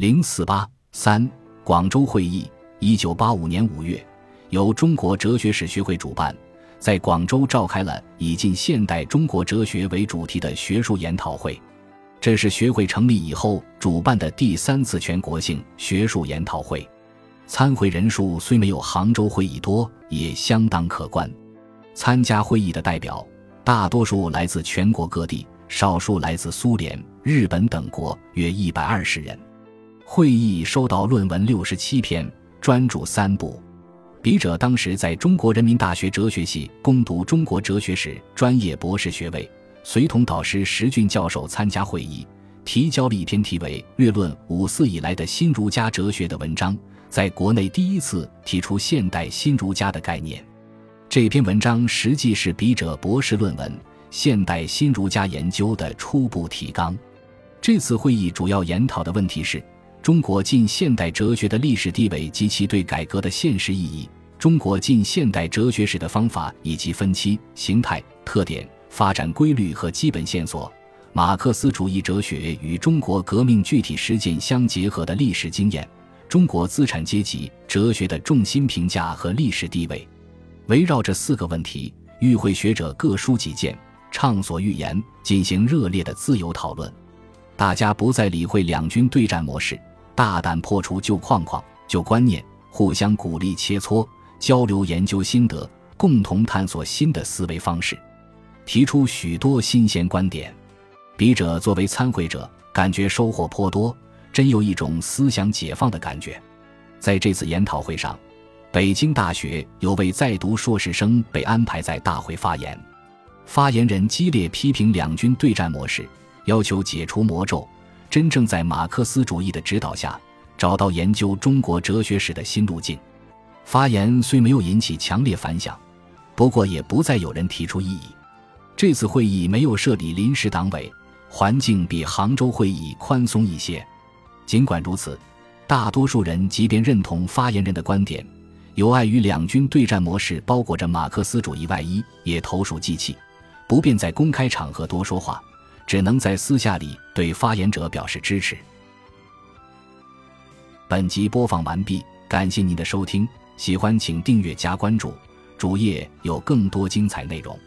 零四八三广州会议，一九八五年五月，由中国哲学史学会主办，在广州召开了以近现代中国哲学为主题的学术研讨会。这是学会成立以后主办的第三次全国性学术研讨会。参会人数虽没有杭州会议多，也相当可观。参加会议的代表大多数来自全国各地，少数来自苏联、日本等国，约一百二十人。会议收到论文六十七篇，专著三部。笔者当时在中国人民大学哲学系攻读中国哲学史专业博士学位，随同导师石俊教授参加会议，提交了一篇题为《略论五四以来的新儒家哲学》的文章。在国内第一次提出现代新儒家的概念，这篇文章实际是笔者博士论文《现代新儒家研究》的初步提纲。这次会议主要研讨的问题是：中国近现代哲学的历史地位及其对改革的现实意义；中国近现代哲学史的方法以及分期、形态、特点、发展规律和基本线索；马克思主义哲学与中国革命具体实践相结合的历史经验。中国资产阶级哲学的重心评价和历史地位，围绕这四个问题，与会学者各抒己见，畅所欲言，进行热烈的自由讨论。大家不再理会两军对战模式，大胆破除旧框框、旧观念，互相鼓励切磋、交流研究心得，共同探索新的思维方式，提出许多新鲜观点。笔者作为参会者，感觉收获颇多。真有一种思想解放的感觉。在这次研讨会上，北京大学有位在读硕士生被安排在大会发言。发言人激烈批评两军对战模式，要求解除魔咒，真正在马克思主义的指导下找到研究中国哲学史的新路径。发言虽没有引起强烈反响，不过也不再有人提出异议。这次会议没有设立临时党委，环境比杭州会议宽松一些。尽管如此，大多数人即便认同发言人的观点，有碍于两军对战模式包裹着马克思主义外衣，也投鼠忌器，不便在公开场合多说话，只能在私下里对发言者表示支持。本集播放完毕，感谢您的收听，喜欢请订阅加关注，主页有更多精彩内容。